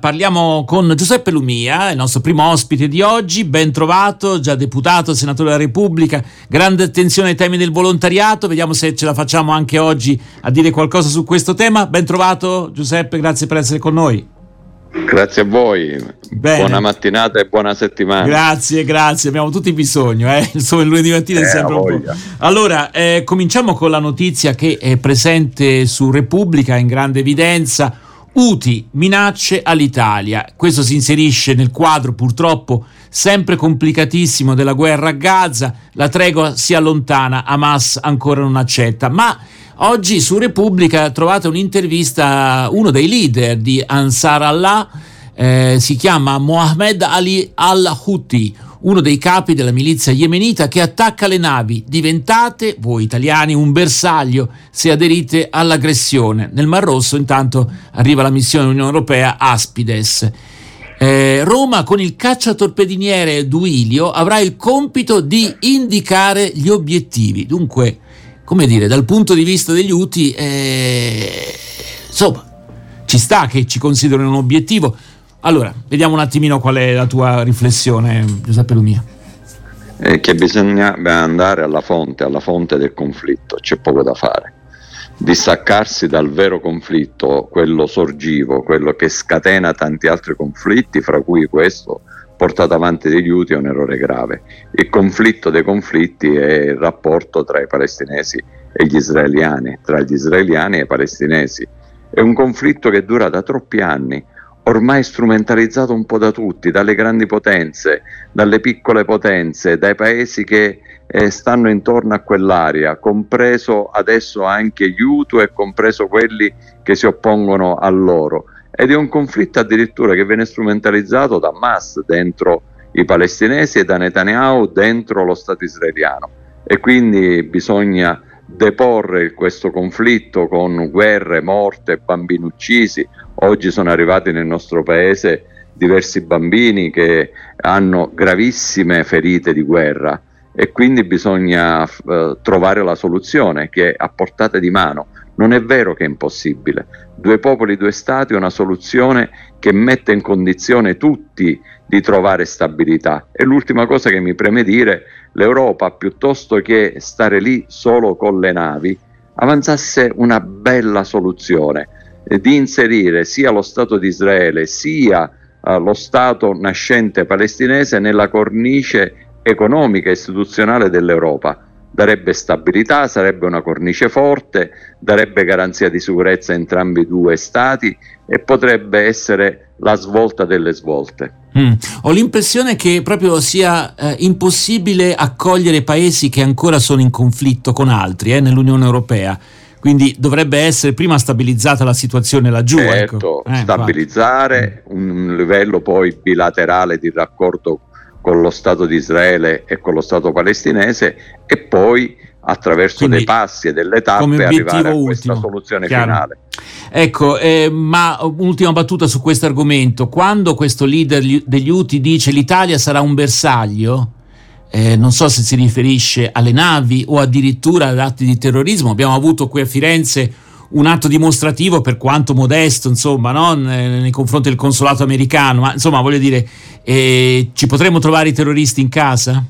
Parliamo con Giuseppe Lumia, il nostro primo ospite di oggi, ben trovato, già deputato, senatore della Repubblica, grande attenzione ai temi del volontariato, vediamo se ce la facciamo anche oggi a dire qualcosa su questo tema. Ben trovato Giuseppe, grazie per essere con noi. Grazie a voi, Bene. buona mattinata e buona settimana. Grazie, grazie, abbiamo tutti bisogno, eh? insomma il lunedì mattina è eh, sempre un po'. Allora, eh, cominciamo con la notizia che è presente su Repubblica in grande evidenza Uti, minacce all'Italia. Questo si inserisce nel quadro purtroppo sempre complicatissimo della guerra a Gaza. La tregua si allontana, Hamas ancora non accetta. Ma oggi su Repubblica trovate un'intervista a uno dei leader di Ansar Allah, eh, si chiama Mohammed Ali al-Houthi uno dei capi della milizia yemenita che attacca le navi. Diventate, voi italiani, un bersaglio se aderite all'aggressione. Nel Mar Rosso intanto arriva la missione dell'Unione Europea Aspides. Eh, Roma con il cacciatorpediniere Duilio avrà il compito di indicare gli obiettivi. Dunque, come dire, dal punto di vista degli UTI, eh, insomma, ci sta che ci considerino un obiettivo. Allora, vediamo un attimino qual è la tua riflessione, Giuseppe Lumia. È che bisogna andare alla fonte, alla fonte del conflitto, c'è poco da fare. Distaccarsi dal vero conflitto, quello sorgivo, quello che scatena tanti altri conflitti, fra cui questo portato avanti degli UTI è un errore grave. Il conflitto dei conflitti è il rapporto tra i palestinesi e gli israeliani, tra gli israeliani e i palestinesi. È un conflitto che dura da troppi anni ormai strumentalizzato un po' da tutti, dalle grandi potenze, dalle piccole potenze, dai paesi che eh, stanno intorno a quell'area, compreso adesso anche gli Hutu e compreso quelli che si oppongono a loro. Ed è un conflitto addirittura che viene strumentalizzato da Hamas dentro i palestinesi e da Netanyahu dentro lo Stato israeliano. E quindi bisogna deporre questo conflitto con guerre, morte, bambini uccisi. Oggi sono arrivati nel nostro paese diversi bambini che hanno gravissime ferite di guerra e quindi bisogna eh, trovare la soluzione che è a portata di mano. Non è vero che è impossibile. Due popoli, due stati è una soluzione che mette in condizione tutti di trovare stabilità. E l'ultima cosa che mi preme dire, l'Europa piuttosto che stare lì solo con le navi, avanzasse una bella soluzione di inserire sia lo Stato di Israele sia eh, lo Stato nascente palestinese nella cornice economica e istituzionale dell'Europa darebbe stabilità, sarebbe una cornice forte, darebbe garanzia di sicurezza a entrambi i due stati e potrebbe essere la svolta delle svolte. Mm. Ho l'impressione che proprio sia eh, impossibile accogliere paesi che ancora sono in conflitto con altri eh, nell'Unione Europea. Quindi dovrebbe essere prima stabilizzata la situazione laggiù. Ecco. Certo, ecco. eh, stabilizzare infatti. un livello poi bilaterale di raccordo con lo Stato di Israele e con lo Stato palestinese e poi attraverso Quindi, dei passi e delle tappe arrivare a questa soluzione chiaro. finale. Ecco, eh, ma un'ultima battuta su questo argomento. Quando questo leader degli UTI dice l'Italia sarà un bersaglio, eh, non so se si riferisce alle navi o addirittura ad atti di terrorismo, abbiamo avuto qui a Firenze un atto dimostrativo per quanto modesto, insomma, no? nei confronti del consolato americano, ma insomma, voglio dire, eh, ci potremmo trovare i terroristi in casa?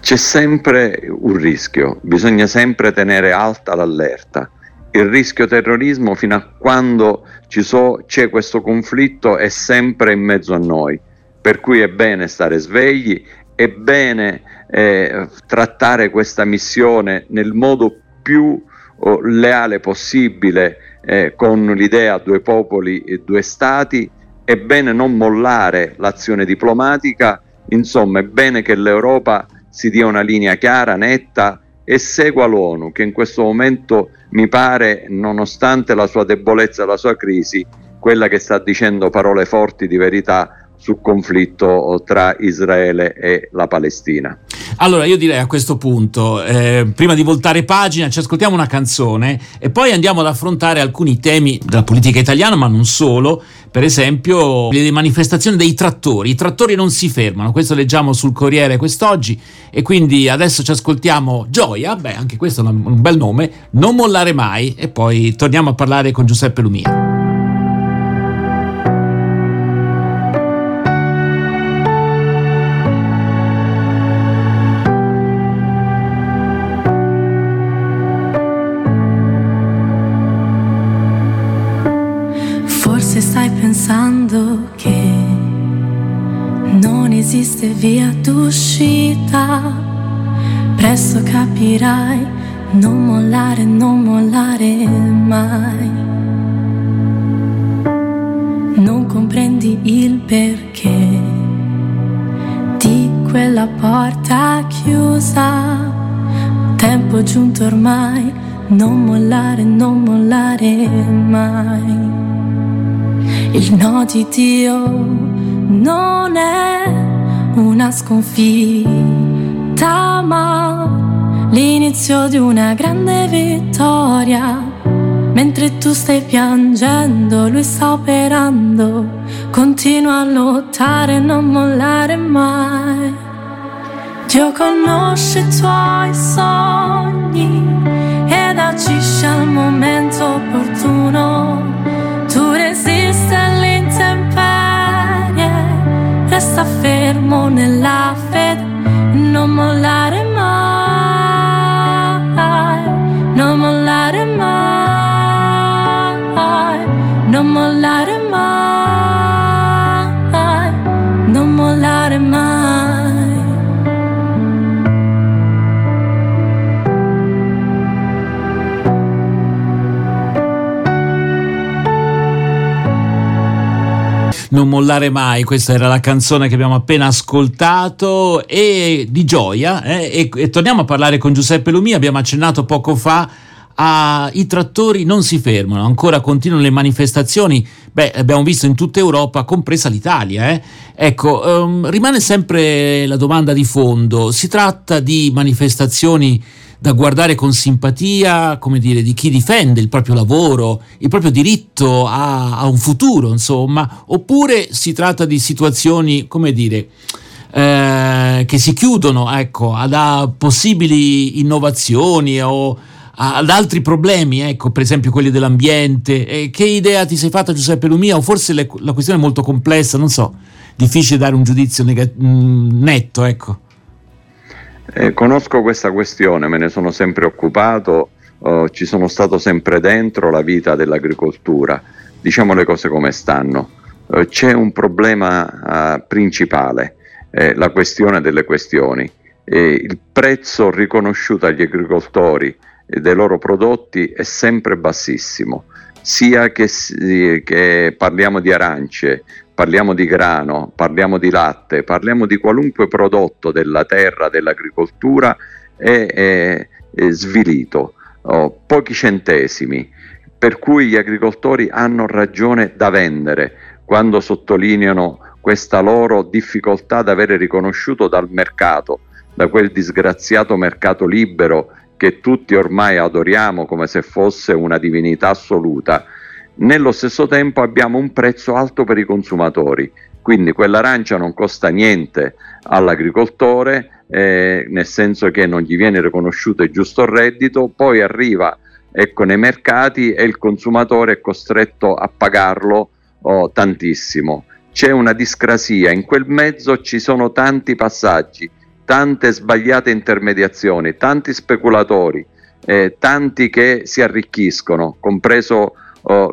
C'è sempre un rischio, bisogna sempre tenere alta l'allerta. Il rischio terrorismo fino a quando so, c'è questo conflitto è sempre in mezzo a noi, per cui è bene stare svegli, è bene eh, trattare questa missione nel modo più oh, leale possibile eh, con l'idea due popoli e due stati, è bene non mollare l'azione diplomatica, insomma è bene che l'Europa si dia una linea chiara, netta e segua l'ONU che in questo momento mi pare, nonostante la sua debolezza e la sua crisi, quella che sta dicendo parole forti di verità sul conflitto tra Israele e la Palestina. Allora io direi a questo punto, eh, prima di voltare pagina, ci ascoltiamo una canzone e poi andiamo ad affrontare alcuni temi della politica italiana, ma non solo, per esempio le manifestazioni dei trattori. I trattori non si fermano, questo leggiamo sul Corriere quest'oggi e quindi adesso ci ascoltiamo Gioia, beh anche questo è un bel nome, Non mollare mai e poi torniamo a parlare con Giuseppe Lumia. Capirai, non mollare, non mollare mai. Non comprendi il perché di quella porta chiusa. Tempo giunto ormai, non mollare, non mollare mai. Il no di Dio non è una sconfitta, ma l'inizio di una grande vittoria. Mentre tu stai piangendo, lui sta operando. Continua a lottare, non mollare mai. Dio conosce i tuoi sogni ed agisce al momento opportuno tu resisti all'intemperie, resta fermo nella fede, non mollare mai, Non mollare mai, questa era la canzone che abbiamo appena ascoltato e di gioia eh, e, e, torniamo a parlare con Giuseppe Lumia, abbiamo accennato poco fa a, i trattori non si fermano, ancora continuano le manifestazioni, beh abbiamo visto in tutta Europa, compresa l'Italia. Eh. Ecco, um, rimane sempre la domanda di fondo, si tratta di manifestazioni da guardare con simpatia, come dire, di chi difende il proprio lavoro, il proprio diritto a, a un futuro, insomma, oppure si tratta di situazioni, come dire, eh, che si chiudono ecco, ad a possibili innovazioni o ad altri problemi, ecco, per esempio quelli dell'ambiente. Eh, che idea ti sei fatta Giuseppe Lumia? O forse le, la questione è molto complessa, non so, difficile dare un giudizio negat- mm, netto, ecco. Eh, conosco questa questione, me ne sono sempre occupato, eh, ci sono stato sempre dentro la vita dell'agricoltura. Diciamo le cose come stanno. Eh, c'è un problema eh, principale, la questione delle questioni. il prezzo riconosciuto agli agricoltori dei loro prodotti è sempre bassissimo, sia che, che parliamo di arance, parliamo di grano, parliamo di latte, parliamo di qualunque prodotto della terra, dell'agricoltura, è, è, è svilito, oh, pochi centesimi, per cui gli agricoltori hanno ragione da vendere quando sottolineano questa loro difficoltà ad avere riconosciuto dal mercato, da quel disgraziato mercato libero che tutti ormai adoriamo come se fosse una divinità assoluta, nello stesso tempo abbiamo un prezzo alto per i consumatori, quindi quell'arancia non costa niente all'agricoltore, eh, nel senso che non gli viene riconosciuto il giusto reddito, poi arriva ecco, nei mercati e il consumatore è costretto a pagarlo oh, tantissimo. C'è una discrasia, in quel mezzo ci sono tanti passaggi, tante sbagliate intermediazioni, tanti speculatori, eh, tanti che si arricchiscono, compreso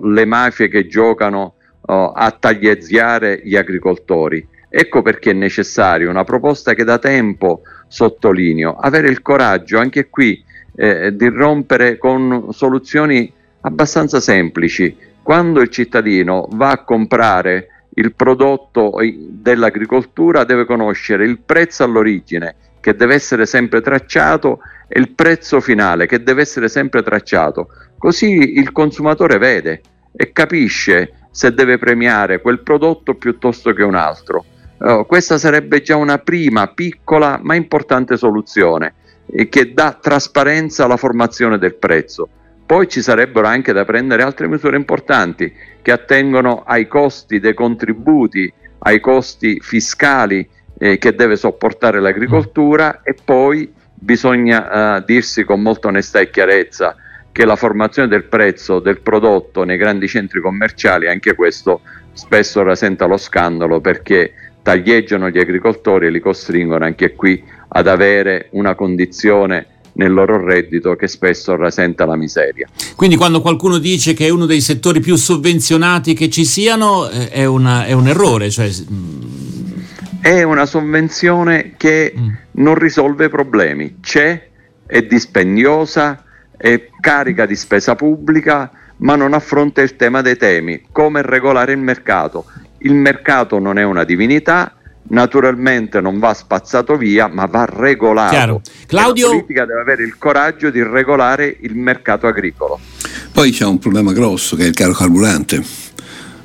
le mafie che giocano oh, a taglieggiare gli agricoltori. Ecco perché è necessaria una proposta che da tempo sottolineo, avere il coraggio anche qui eh, di rompere con soluzioni abbastanza semplici. Quando il cittadino va a comprare il prodotto dell'agricoltura deve conoscere il prezzo all'origine che deve essere sempre tracciato e il prezzo finale che deve essere sempre tracciato. Così il consumatore vede e capisce se deve premiare quel prodotto piuttosto che un altro. Uh, questa sarebbe già una prima piccola ma importante soluzione eh, che dà trasparenza alla formazione del prezzo. Poi ci sarebbero anche da prendere altre misure importanti che attengono ai costi dei contributi, ai costi fiscali eh, che deve sopportare l'agricoltura e poi bisogna eh, dirsi con molta onestà e chiarezza che la formazione del prezzo del prodotto nei grandi centri commerciali, anche questo spesso rasenta lo scandalo perché taglieggiano gli agricoltori e li costringono anche qui ad avere una condizione nel loro reddito che spesso rasenta la miseria. Quindi quando qualcuno dice che è uno dei settori più sovvenzionati che ci siano eh, è, una, è un errore. Cioè... È una sovvenzione che mm. non risolve problemi, c'è, è dispendiosa, è carica di spesa pubblica, ma non affronta il tema dei temi, come regolare il mercato. Il mercato non è una divinità, naturalmente non va spazzato via, ma va regolato. Chiaro. Claudio... La politica deve avere il coraggio di regolare il mercato agricolo. Poi c'è un problema grosso che è il caro carburante.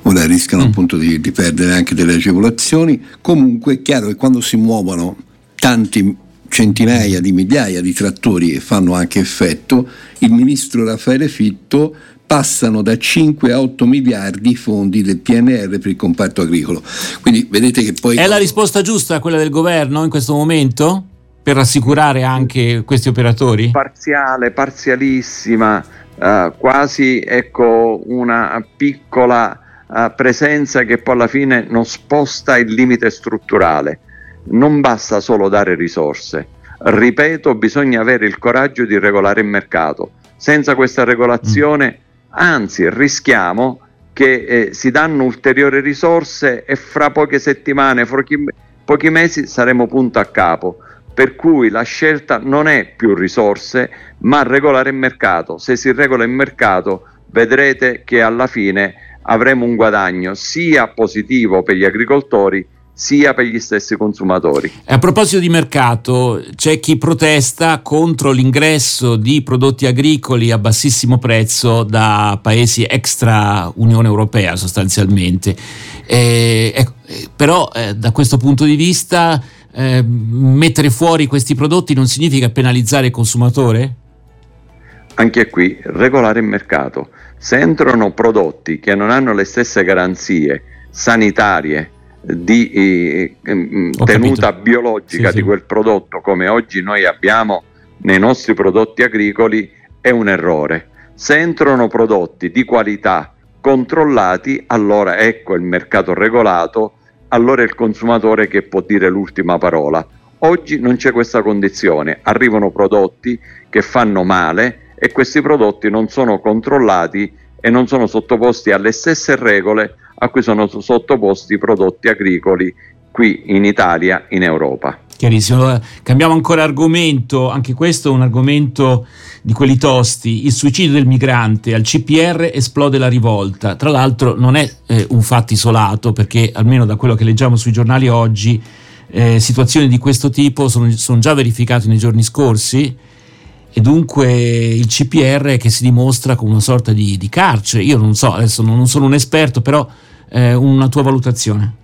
Ora rischiano mm. appunto di, di perdere anche delle agevolazioni. Comunque è chiaro che quando si muovono tanti centinaia di migliaia di trattori e fanno anche effetto, il ministro Raffaele Fitto passano da 5 a 8 miliardi i fondi del PNR per il comparto agricolo. Quindi vedete che poi... È la risposta giusta quella del governo in questo momento? Per rassicurare anche questi operatori? Parziale, parzialissima, uh, quasi ecco, una piccola presenza che poi alla fine non sposta il limite strutturale. Non basta solo dare risorse. Ripeto, bisogna avere il coraggio di regolare il mercato. Senza questa regolazione... Mm anzi rischiamo che eh, si danno ulteriori risorse e fra poche settimane, fra pochi, pochi mesi saremo punto a capo. Per cui la scelta non è più risorse, ma regolare il mercato. Se si regola il mercato, vedrete che alla fine avremo un guadagno sia positivo per gli agricoltori sia per gli stessi consumatori. A proposito di mercato, c'è chi protesta contro l'ingresso di prodotti agricoli a bassissimo prezzo da paesi extra Unione Europea sostanzialmente. Eh, ecco, però eh, da questo punto di vista eh, mettere fuori questi prodotti non significa penalizzare il consumatore? Anche qui regolare il mercato. Se entrano prodotti che non hanno le stesse garanzie sanitarie, di eh, ehm, tenuta capito. biologica sì, di quel prodotto come oggi noi abbiamo nei nostri prodotti agricoli è un errore. Se entrano prodotti di qualità controllati, allora ecco il mercato regolato, allora è il consumatore che può dire l'ultima parola. Oggi non c'è questa condizione, arrivano prodotti che fanno male e questi prodotti non sono controllati e non sono sottoposti alle stesse regole a cui sono sottoposti i prodotti agricoli qui in Italia, in Europa. Chiarissimo, cambiamo ancora argomento, anche questo è un argomento di quelli tosti, il suicidio del migrante, al CPR esplode la rivolta, tra l'altro non è eh, un fatto isolato perché almeno da quello che leggiamo sui giornali oggi eh, situazioni di questo tipo sono, sono già verificate nei giorni scorsi e dunque il CPR che si dimostra come una sorta di, di carcere, io non so, adesso non sono un esperto, però eh, una tua valutazione.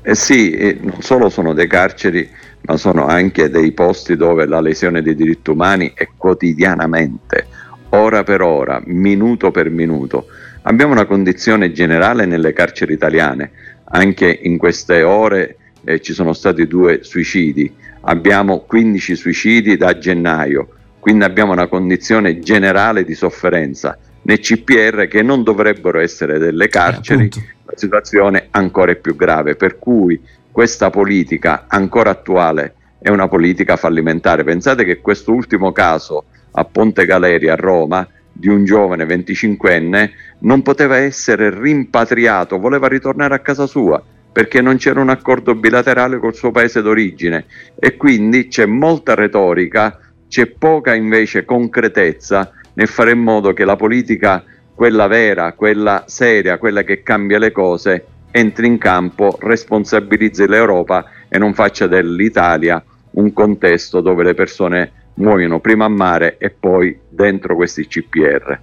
Eh sì, non solo sono dei carceri, ma sono anche dei posti dove la lesione dei diritti umani è quotidianamente, ora per ora, minuto per minuto. Abbiamo una condizione generale nelle carceri italiane, anche in queste ore eh, ci sono stati due suicidi, abbiamo 15 suicidi da gennaio, quindi abbiamo una condizione generale di sofferenza nei CPR che non dovrebbero essere delle carceri, eh, la situazione ancora è più grave, per cui questa politica ancora attuale è una politica fallimentare. Pensate che questo ultimo caso a Ponte Galeria a Roma di un giovane 25enne non poteva essere rimpatriato, voleva ritornare a casa sua perché non c'era un accordo bilaterale col suo paese d'origine. E quindi c'è molta retorica, c'è poca invece concretezza nel fare in modo che la politica, quella vera, quella seria, quella che cambia le cose, entri in campo, responsabilizzi l'Europa e non faccia dell'Italia un contesto dove le persone muoiono prima a mare e poi dentro questi CPR.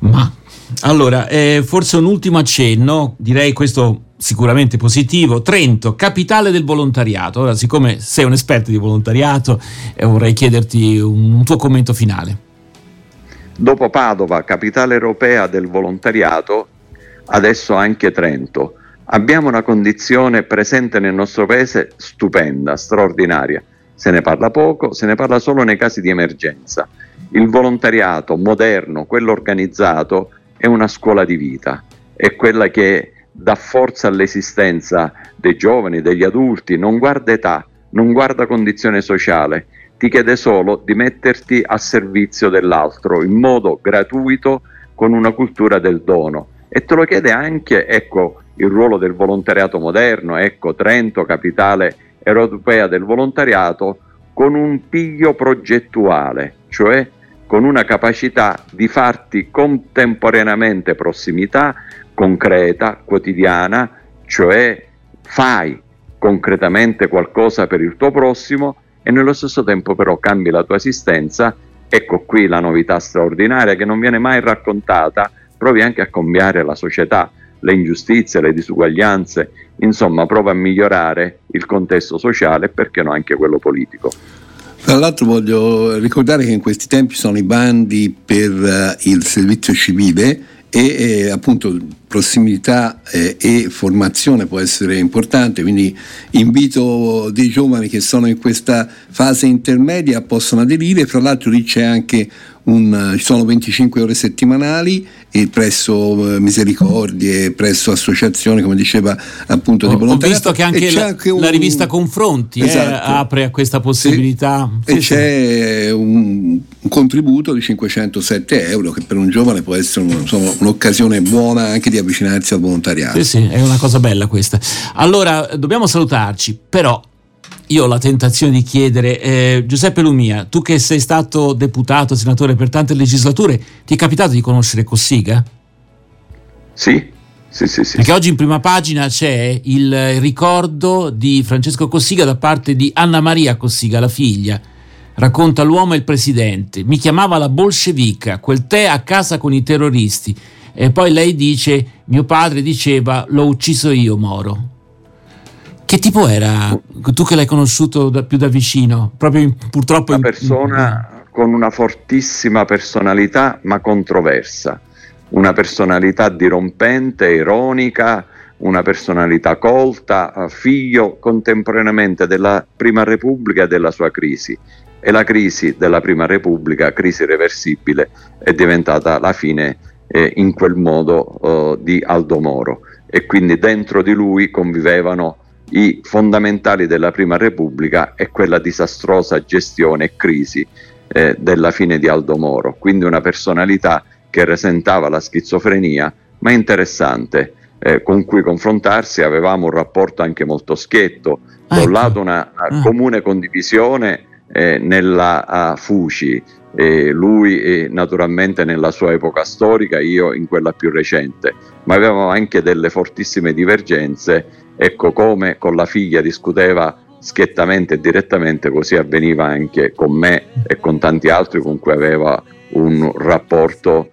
Ma allora, eh, forse un ultimo accenno, direi questo sicuramente positivo. Trento, capitale del volontariato. Ora, siccome sei un esperto di volontariato, eh, vorrei chiederti un, un tuo commento finale. Dopo Padova, capitale europea del volontariato, adesso anche Trento. Abbiamo una condizione presente nel nostro paese stupenda, straordinaria. Se ne parla poco, se ne parla solo nei casi di emergenza. Il volontariato moderno, quello organizzato, è una scuola di vita, è quella che dà forza all'esistenza dei giovani, degli adulti, non guarda età, non guarda condizione sociale, ti chiede solo di metterti a servizio dell'altro in modo gratuito con una cultura del dono. E te lo chiede anche ecco, il ruolo del volontariato moderno, ecco Trento, capitale europea del volontariato, con un piglio progettuale, cioè con una capacità di farti contemporaneamente prossimità concreta, quotidiana, cioè fai concretamente qualcosa per il tuo prossimo e nello stesso tempo però cambi la tua esistenza. Ecco qui la novità straordinaria che non viene mai raccontata, provi anche a cambiare la società, le ingiustizie, le disuguaglianze, insomma prova a migliorare il contesto sociale e perché no anche quello politico. Tra l'altro voglio ricordare che in questi tempi sono i bandi per uh, il servizio civile e eh, appunto prossimità eh, e formazione può essere importante, quindi invito dei giovani che sono in questa fase intermedia possono aderire, fra l'altro lì c'è anche un, ci sono 25 ore settimanali e presso eh, Misericordie, presso associazioni, come diceva appunto ho, di volontariato. Ho visto che anche, la, anche un, la, rivista Confronti eh, esatto, eh, apre a questa possibilità. Sì, sì, e sì. c'è un, un, contributo di 507 euro che per un giovane può essere un, insomma, un'occasione buona anche di avvicinarsi al volontariato. Sì, sì, è una cosa bella questa. Allora, dobbiamo salutarci, però io ho la tentazione di chiedere, eh, Giuseppe Lumia, tu che sei stato deputato, senatore per tante legislature, ti è capitato di conoscere Cossiga? Sì, sì, sì, sì. Perché oggi in prima pagina c'è il ricordo di Francesco Cossiga da parte di Anna Maria Cossiga, la figlia. Racconta l'uomo e il presidente. Mi chiamava la bolscevica, quel tè a casa con i terroristi. E poi lei dice, mio padre diceva, l'ho ucciso io Moro. Che tipo era? Tu che l'hai conosciuto da, più da vicino, proprio in, purtroppo... Una persona in... con una fortissima personalità ma controversa, una personalità dirompente, ironica, una personalità colta, eh, figlio contemporaneamente della Prima Repubblica e della sua crisi. E la crisi della Prima Repubblica, crisi reversibile, è diventata la fine eh, in quel modo eh, di Aldo Moro. E quindi dentro di lui convivevano i fondamentali della Prima Repubblica e quella disastrosa gestione e crisi eh, della fine di Aldo Moro, quindi una personalità che rasentava la schizofrenia, ma interessante, eh, con cui confrontarsi, avevamo un rapporto anche molto schietto, da un ecco. lato una, una ah. comune condivisione eh, nella Fuci, lui naturalmente nella sua epoca storica, io in quella più recente, ma avevamo anche delle fortissime divergenze Ecco come con la figlia discuteva schiettamente e direttamente, così avveniva anche con me e con tanti altri con cui aveva un rapporto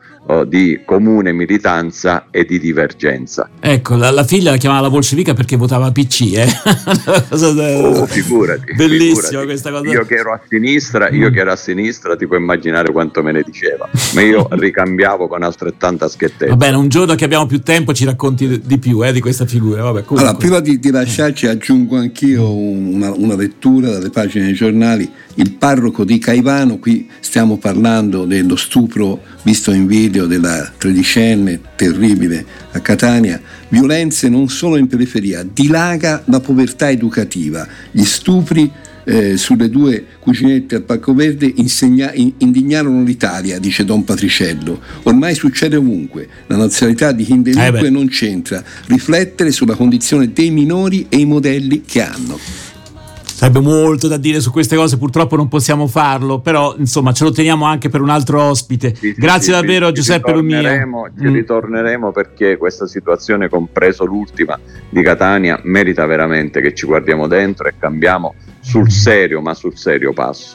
di comune militanza e di divergenza. Ecco, la, la, figlia la chiamava la bolscevica perché votava PC, eh? oh, figurati. Bellissima figurati. questa cosa. Io che ero a sinistra, io che ero a sinistra, ti puoi immaginare quanto me ne diceva, ma io ricambiavo con altrettanta schiettezza. Va bene, un giorno che abbiamo più tempo ci racconti di più eh, di questa figura. Vabbè, allora, prima di, di, lasciarci aggiungo anch'io una, una lettura dalle pagine dei giornali. Il parroco di Caivano, qui stiamo parlando dello stupro visto in video della tredicenne terribile a Catania, violenze non solo in periferia, dilaga la povertà educativa, gli stupri eh, sulle due cucinette al Parco Verde insegna, in, indignarono l'Italia, dice Don Patriciello. Ormai succede ovunque, la nazionalità di chi delinque eh non c'entra, riflettere sulla condizione dei minori e i modelli che hanno. Sarebbe molto da dire su queste cose, purtroppo non possiamo farlo, però insomma ce lo teniamo anche per un altro ospite. Sì, Grazie sì, davvero sì, Giuseppe Lumia. Ci mm. ritorneremo perché questa situazione, compreso l'ultima di Catania, merita veramente che ci guardiamo dentro e cambiamo sul serio, ma sul serio passo.